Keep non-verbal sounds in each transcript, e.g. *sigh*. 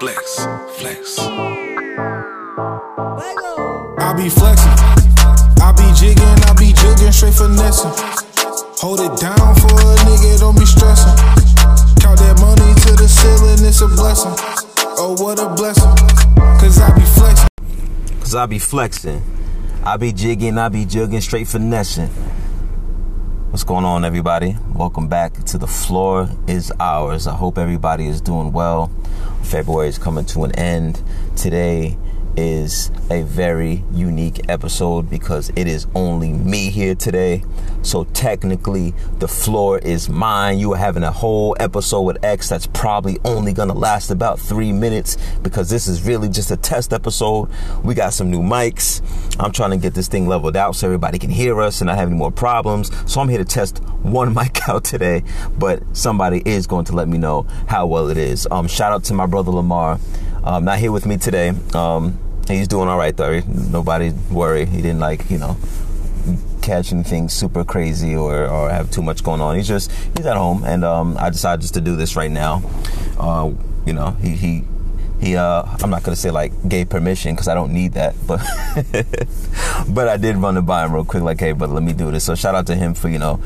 Flex, flex. I be flexing, I be jigging, I be jigging, straight finessing. Hold it down for a nigga, don't be stressing. Count that money to the ceiling, it's a blessing. Oh, what a blessing. Cause I be flexing. Cause I be flexing. I be jigging, I be jugging, straight finessing. What's going on, everybody? Welcome back to the floor is ours. I hope everybody is doing well. February is coming to an end. Today is a very unique episode because it is only me here today. So technically, the floor is mine. You are having a whole episode with X that's probably only gonna last about three minutes because this is really just a test episode. We got some new mics. I'm trying to get this thing leveled out so everybody can hear us and not have any more problems. So I'm here to test one *laughs* mic out today, but somebody is going to let me know how well it is. Um, shout out to my brother Lamar. Um, not here with me today. Um, he's doing all right though. Nobody worry. He didn't like you know catch anything super crazy or, or have too much going on. He's just he's at home, and um, I decided just to do this right now. Uh, you know, he he he. Uh, I'm not gonna say like gave permission because I don't need that, but *laughs* but I did run it by him real quick. Like, hey, but let me do this. So shout out to him for you know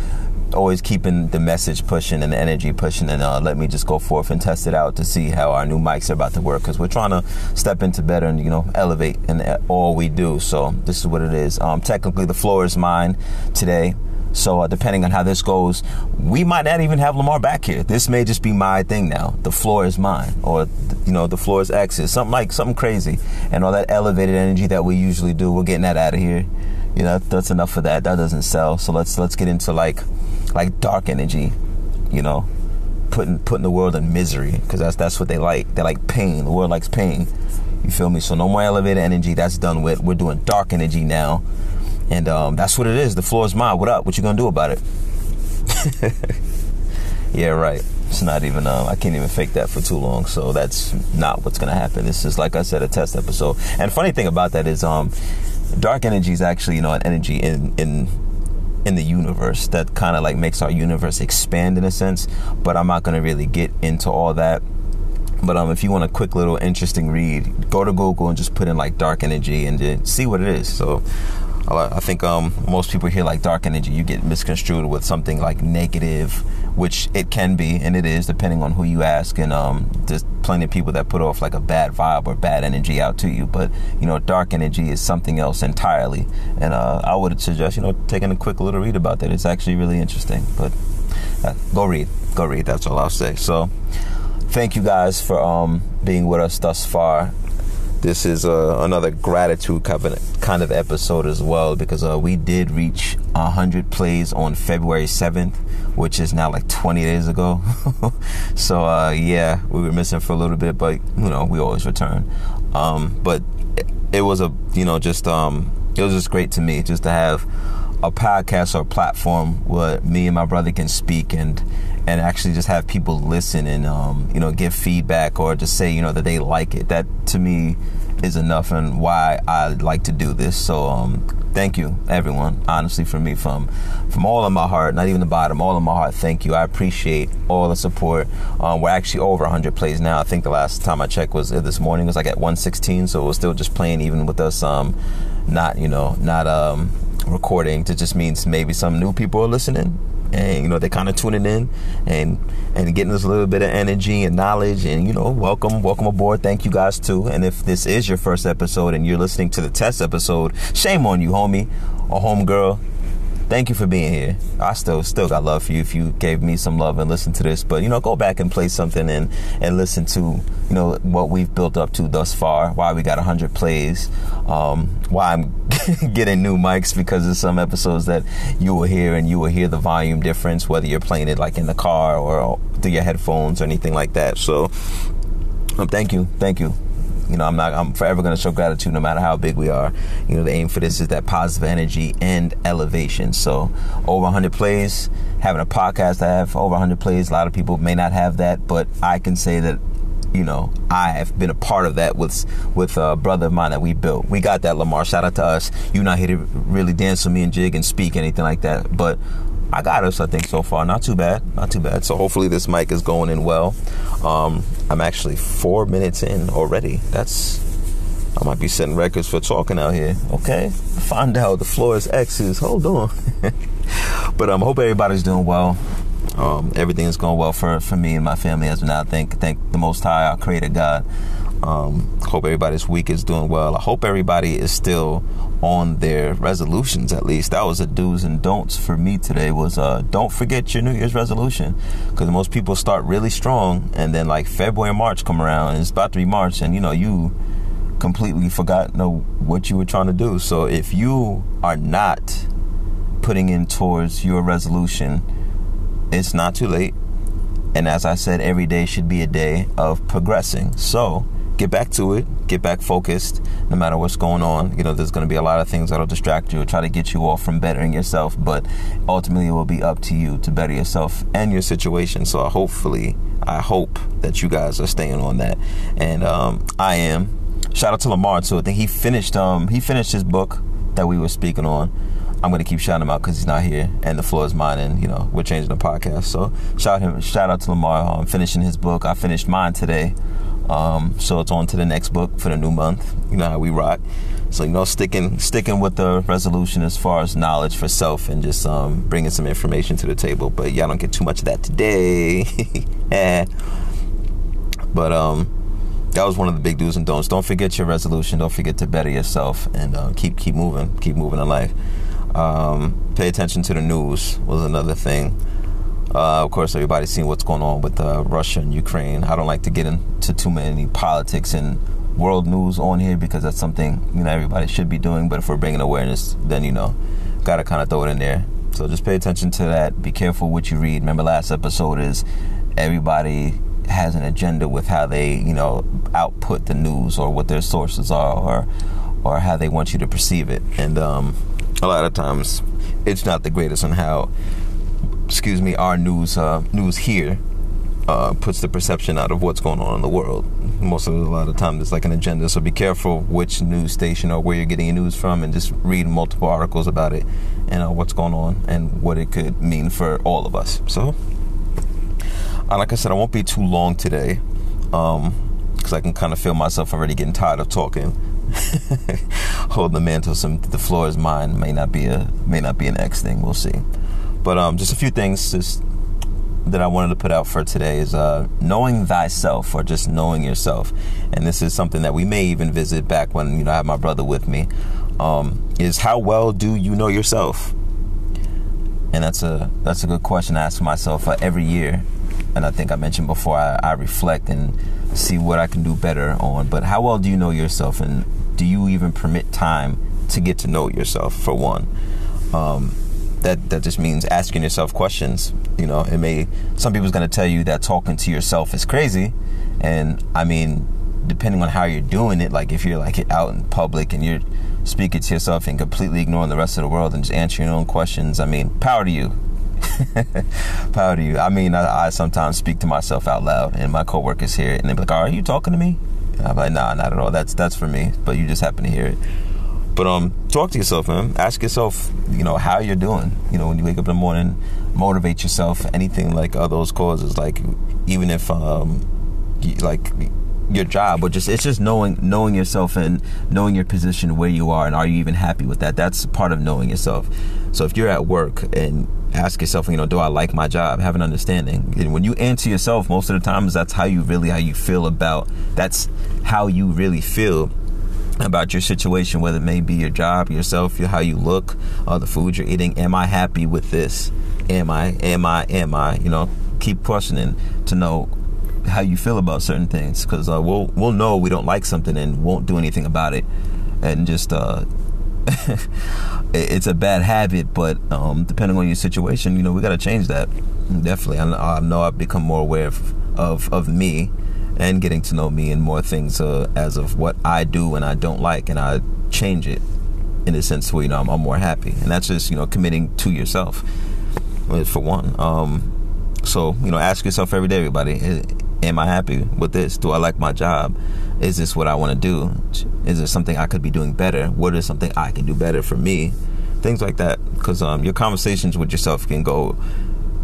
always keeping the message pushing and the energy pushing and uh, let me just go forth and test it out to see how our new mics are about to work because we're trying to step into better and you know elevate in all we do. So this is what it is. Um, technically the floor is mine today. So uh, depending on how this goes we might not even have lamar back here. This may just be my thing now. The floor is mine or you know the floor is x's. Something like something crazy. And all that elevated energy that we usually do we're getting that out of here. You know that's enough for that. That doesn't sell. So let's let's get into like like dark energy, you know, putting putting the world in misery because that's that's what they like. They like pain. The world likes pain. You feel me? So no more elevated energy. That's done with. We're doing dark energy now, and um, that's what it is. The floor is mine. What up? What you gonna do about it? *laughs* yeah, right. It's not even. Uh, I can't even fake that for too long. So that's not what's gonna happen. This is like I said, a test episode. And funny thing about that is, um, dark energy is actually you know an energy in in in the universe that kind of like makes our universe expand in a sense but i'm not going to really get into all that. But um, if you want a quick little interesting read go to google and just put in like dark energy and see what it is. So I think um, most people hear like dark energy, you get misconstrued with something like negative, which it can be, and it is depending on who you ask. And um, there's plenty of people that put off like a bad vibe or bad energy out to you. But you know, dark energy is something else entirely. And uh, I would suggest you know taking a quick little read about that. It's actually really interesting. But uh, go read, go read. That's all I'll say. So thank you guys for um, being with us thus far this is uh, another gratitude kind of episode as well because uh, we did reach 100 plays on February 7th, which is now like 20 days ago. *laughs* so uh, yeah, we were missing for a little bit, but you know we always return. Um, but it, it, was a you know just um, it was just great to me just to have a podcast or a platform where me and my brother can speak and and actually just have people listen and um, you know give feedback or just say you know that they like it. That to me is enough and why I like to do this. So um, thank you everyone honestly from me from from all of my heart not even the bottom all of my heart thank you i appreciate all the support um, we're actually over 100 plays now i think the last time i checked was uh, this morning it was like at 116 so was still just playing even with us um, not you know not um, recording it just means maybe some new people are listening and you know they're kind of tuning in and and getting a little bit of energy and knowledge and you know welcome welcome aboard thank you guys too and if this is your first episode and you're listening to the test episode shame on you homie or homegirl thank you for being here. I still still got love for you if you gave me some love and listened to this. But you know, go back and play something and and listen to you know what we've built up to thus far. Why we got hundred plays. Um, why I'm *laughs* getting new mics because of some episodes that you will hear and you will hear the volume difference whether you're playing it like in the car or through your headphones or anything like that. So um, thank you, thank you. You know, I'm not. I'm forever going to show gratitude, no matter how big we are. You know, the aim for this is that positive energy and elevation. So, over 100 plays, having a podcast I have over 100 plays. A lot of people may not have that, but I can say that you know, I have been a part of that with with a brother of mine that we built. We got that, Lamar. Shout out to us. You're not here to really dance with me and jig and speak anything like that, but I got us, I think, so far. Not too bad. Not too bad. So hopefully this mic is going in well. Um, I'm actually four minutes in already. That's I might be setting records for talking out here. Okay, find out the floor is X's. Hold on. *laughs* but um, I hope everybody's doing well. Um, everything is going well for, for me and my family as of now. Thank thank the Most High, our Creator God. Um, hope everybody's week is doing well. I hope everybody is still on their resolutions at least. That was a do's and don'ts for me today. Was uh, don't forget your New Year's resolution because most people start really strong and then like February and March come around and it's about to be March and you know you completely forgot know, what you were trying to do. So if you are not putting in towards your resolution, it's not too late. And as I said, every day should be a day of progressing. So get back to it, get back focused, no matter what's going on. You know, there's going to be a lot of things that'll distract you or try to get you off from bettering yourself, but ultimately it will be up to you to better yourself and your situation. So hopefully, I hope that you guys are staying on that. And um, I am. Shout out to Lamar too. I think he finished um he finished his book that we were speaking on. I'm gonna keep shouting him out because he's not here, and the floor is mine, and you know we're changing the podcast. So shout him, shout out to Lamar um, finishing his book. I finished mine today, um, so it's on to the next book for the new month. You know how we rock. So you know, sticking sticking with the resolution as far as knowledge for self and just um, bringing some information to the table. But y'all don't get too much of that today. *laughs* But um, that was one of the big do's and don'ts. Don't forget your resolution. Don't forget to better yourself and uh, keep keep moving. Keep moving in life. Um, pay attention to the news was another thing. Uh, of course, everybody's seen what's going on with uh, Russia and Ukraine. I don't like to get into too many politics and world news on here because that's something you know everybody should be doing. But if we're bringing awareness, then you know, gotta kind of throw it in there. So just pay attention to that. Be careful what you read. Remember, last episode is everybody has an agenda with how they, you know, output the news or what their sources are or or how they want you to perceive it. And um, a lot of times it's not the greatest on how excuse me, our news uh, news here uh, puts the perception out of what's going on in the world. Most of the, a lot of time, it's like an agenda. So be careful which news station or where you're getting your news from, and just read multiple articles about it and uh, what's going on and what it could mean for all of us. So like I said, I won't be too long today because um, I can kind of feel myself already getting tired of talking. *laughs* Holding the mantle, some the floor is mine. May not be a may not be an X thing. We'll see. But um, just a few things just that I wanted to put out for today is uh, knowing thyself or just knowing yourself. And this is something that we may even visit back when you know I have my brother with me. Um, is how well do you know yourself? And that's a that's a good question to ask myself uh, every year and I think I mentioned before, I, I, reflect and see what I can do better on. But how well do you know yourself, and do you even permit time to get to know yourself? For one, um, that that just means asking yourself questions. You know, it may some people's going to tell you that talking to yourself is crazy, and I mean, depending on how you're doing it, like if you're like out in public and you're speaking to yourself and completely ignoring the rest of the world and just answering your own questions, I mean, power to you *laughs* Proud to you. I mean, I, I, sometimes speak to myself out loud, and my coworkers hear it, and they're like, "Are you talking to me?" I'm like, "Nah, not at all. That's that's for me." But you just happen to hear it. But um, talk to yourself, man. Ask yourself, you know, how you're doing. You know, when you wake up in the morning, motivate yourself. Anything like all those causes, like even if um, like your job, but just it's just knowing knowing yourself and knowing your position where you are, and are you even happy with that? That's part of knowing yourself. So if you're at work and ask yourself, you know, do I like my job? Have an understanding. And when you answer yourself, most of the times that's how you really how you feel about that's how you really feel about your situation, whether it may be your job, yourself, how you look, or the food you're eating. Am I happy with this? Am I? Am I? Am I? You know, keep questioning to know how you feel about certain things because uh, we'll we'll know we don't like something and won't do anything about it, and just uh, *laughs* it's a bad habit, but um, depending on your situation, you know, we got to change that. Definitely, I, I, know I've become more aware of, of, of me and getting to know me and more things uh, as of what I do and I don't like, and I change it in a sense where you know I'm, I'm more happy, and that's just you know committing to yourself for one. Um, so you know, ask yourself every day, everybody am I happy with this? Do I like my job? Is this what I want to do? Is there something I could be doing better? What is something I can do better for me things like that. Because um, your conversations with yourself can go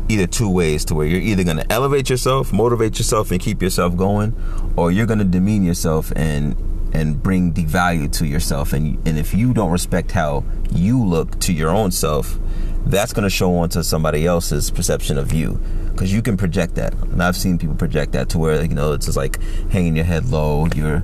either two ways to where you're either going to elevate yourself, motivate yourself, and keep yourself going, or you're going to demean yourself and and bring devalue to yourself. And and if you don't respect how you look to your own self, that's going to show onto somebody else's perception of you because you can project that. And i've seen people project that to where you know it's just like hanging your head low. You're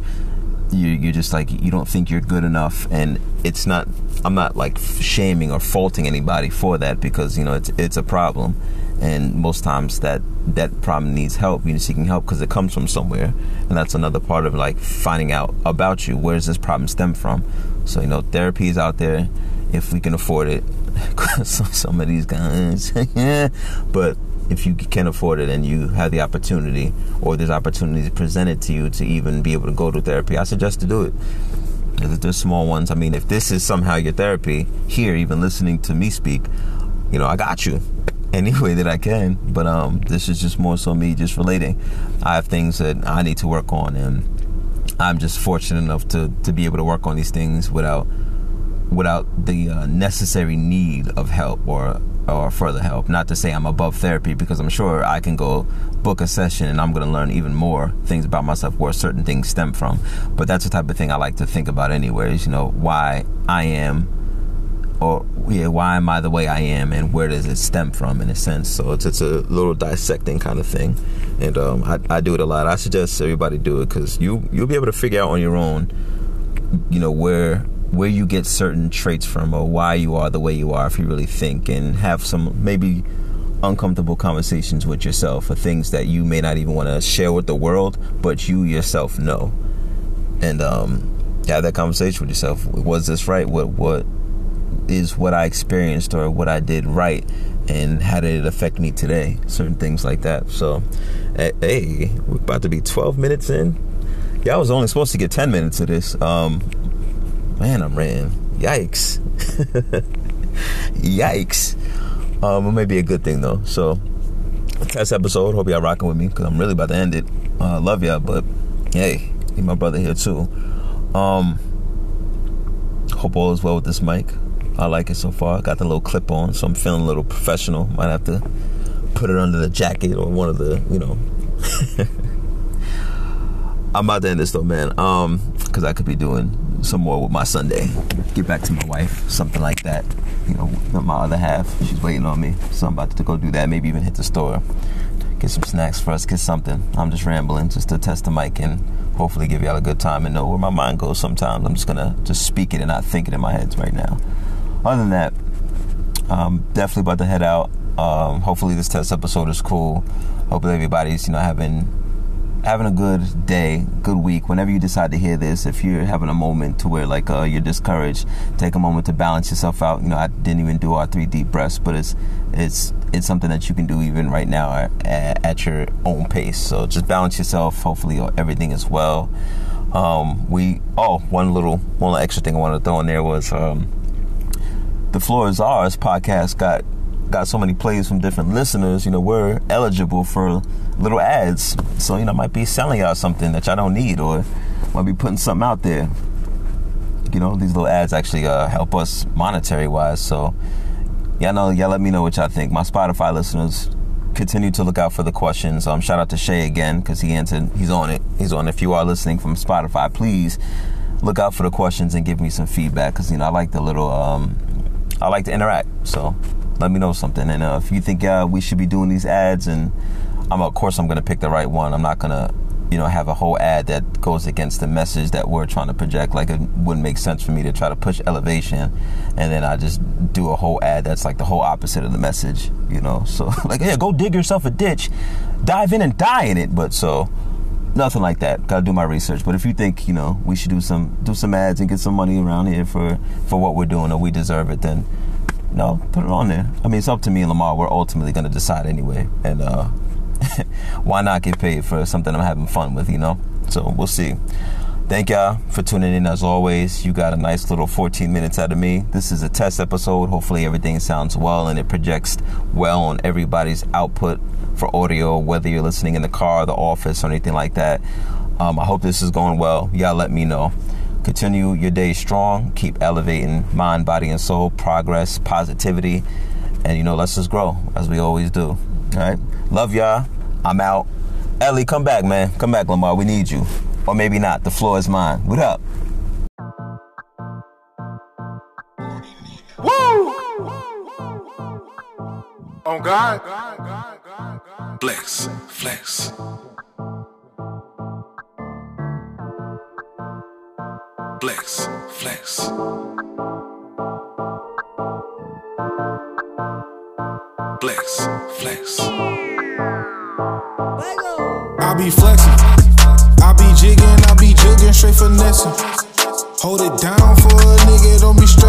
you, you're just like you don't think you're good enough. And it's not i'm not like shaming or faulting anybody for that because you know it's it's a problem. And most times that that problem needs help. You're seeking help because it comes from somewhere. And that's another part of like finding out about you. Where does this problem stem from? So you know therapy is out there. If we can afford it *laughs* some of these guys yeah *laughs* but if you can afford it and you have the opportunity or there's opportunities presented to you to even be able to go to therapy i suggest to do it. If there's small ones. I mean if this is somehow your therapy here even listening to me speak you know i got you *laughs* any way that i can. But um this is just more so me just relating. I have things that i need to work on and i'm just fortunate enough to to be able to work on these things without without the uh, necessary need of help or or further help. Not to say I'm above therapy because I'm sure I can go book a session and I'm going to learn even more things about myself where certain things stem from. But that's the type of thing I like to think about anyways, you know, why I am or yeah, why am I the way I am and where does it stem from in a sense. So it's it's a little dissecting kind of thing. And um, I, I do it a lot. I suggest everybody do it because you you'll be able to figure out on your own, you know, where where you get certain traits from or why you are the way you are if you really think and have some maybe uncomfortable conversations with yourself for things that you may not even want to share with the world but you yourself know. And um have that conversation with yourself. Was this right? What what is what i experienced or what i did right? And how did it affect me today? Certain things like that. So hey we're about to be 12 minutes in. Yeah i was only supposed to get 10 minutes of this. Um Man, I'm ran. Yikes. *laughs* Yikes. Um, it may be a good thing though. So, test episode. Hope y'all rocking with me because I'm really about to end it. Uh, love y'all, but hey, need my brother here too. Um, hope all is well with this mic. I like it so far. Got the little clip on, so I'm feeling a little professional. Might have to put it under the jacket or one of the, you know. *laughs* I'm about to end this though, man. Um, because I could be doing some more with my Sunday. Get back to my wife, something like that. You know, my other half, she's waiting on me, so I'm about to go do that. Maybe even hit the store, get some snacks for us, get something. I'm just rambling just to test the mic and hopefully give y'all a good time and know where my mind goes. Sometimes I'm just gonna just speak it and not think it in my head right now. Other than that, I'm definitely about to head out. Um, hopefully this test episode is cool. Hopefully everybody's you know having having a good day, good week. Whenever you decide to hear this, if you're having a moment to where like uh, you're discouraged, take a moment to balance yourself out. You know, I didn't even do our three deep breaths, but it's it's it's something that you can do even right now at, at your own pace. So just balance yourself. Hopefully, everything is well. Um, we oh one little one little extra thing I wanted to throw in there was um, the floor is ours podcast got got so many plays from different listeners, you know, we're eligible for little ads. So, you know, I might be selling y'all something that y'all don't need or might be putting something out there. You know, these little ads actually uh, help us monetary wise. So, y'all know, y'all let me know what y'all think. My Spotify listeners continue to look out for the questions. Um, shout out to Shay again because he answered. He's on it. He's on. If you are listening from Spotify, please look out for the questions and give me some feedback because you know I like the little. Um, I like to interact. So let me know something. And uh, if you think uh, we should be doing these ads, and I'm of course I'm gonna pick the right one. I'm not gonna you know have a whole ad that goes against the message that we're trying to project. Like it wouldn't make sense for me to try to push elevation, and then I just do a whole ad that's like the whole opposite of the message. You know, *laughs* so like yeah, go dig yourself a ditch, dive in and die in it. But so nothing like that. Gotta do my research. But if you think you know we should do some do some ads and get some money around here for for what we're doing or we deserve it, then no, put it on there. I mean, it's up to me and Lamar. We're ultimately going to decide anyway. And uh, *laughs* why not get paid for something I'm having fun with, you know? So we'll see. Thank y'all for tuning in as always. You got a nice little 14 minutes out of me. This is a test episode. Hopefully, everything sounds well and it projects well on everybody's output for audio, whether you're listening in the car, the office, or anything like that. Um, I hope this is going well. Y'all let me know. Continue your day strong. Keep elevating mind, body, and soul. Progress, positivity, and you know, let's just grow as we always do. All right. Love y'all. I'm out. Ellie, come back, man. Come back, Lamar. We need you. Or maybe not. The floor is mine. What up? Woo! On God. Flex, flex. Flex, flex. Flex, flex. I be flexing. I be jigging, I be jugging, straight finessing. Hold it down for a nigga, don't be stressing.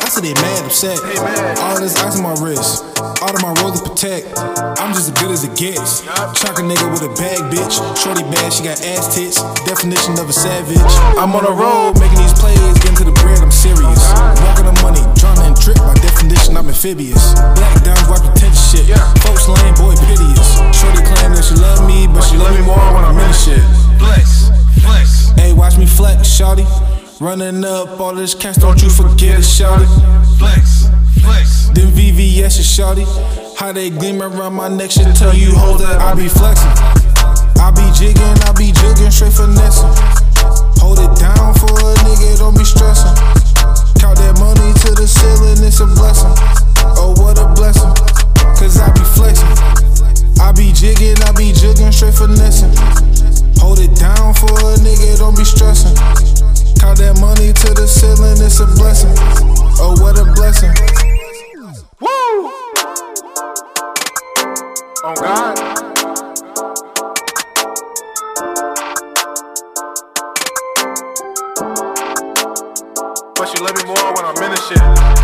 I said they mad upset. All this ice on my wrist. All of my rollers protect. I'm just as good as it gets. Chuck a nigga with a bag, bitch. Shorty bad, she got ass tits. Definition of a savage. I'm on a road making these plays, getting to the bread, I'm serious. Walking the money, drowning in trip. By definition, I'm amphibious. Black wipe the tension shit. Folks lame, boy, piteous. Shorty claim that she love me, but she love me more when I'm in the shit. Flex, flex. Hey, watch me flex, shawty. Running up all this cash, don't you forget it, shawty. Flex, flex. Them VVS is shawty. How they gleam around my neck should tell you hold that I be flexing. I be jigging, I be jugging, straight finessing. Hold it down for a nigga, don't be stressing. Count that money to the ceiling, it's a blessing. Oh, what a blessing. Cause I be flexing. I be jigging, I be jugging, straight finessing. Hold it down for a nigga, don't be stressing. Count that money to the ceiling, it's a blessing. Oh, what a blessing. Woo! On God. But you love me more when I'm in the shit.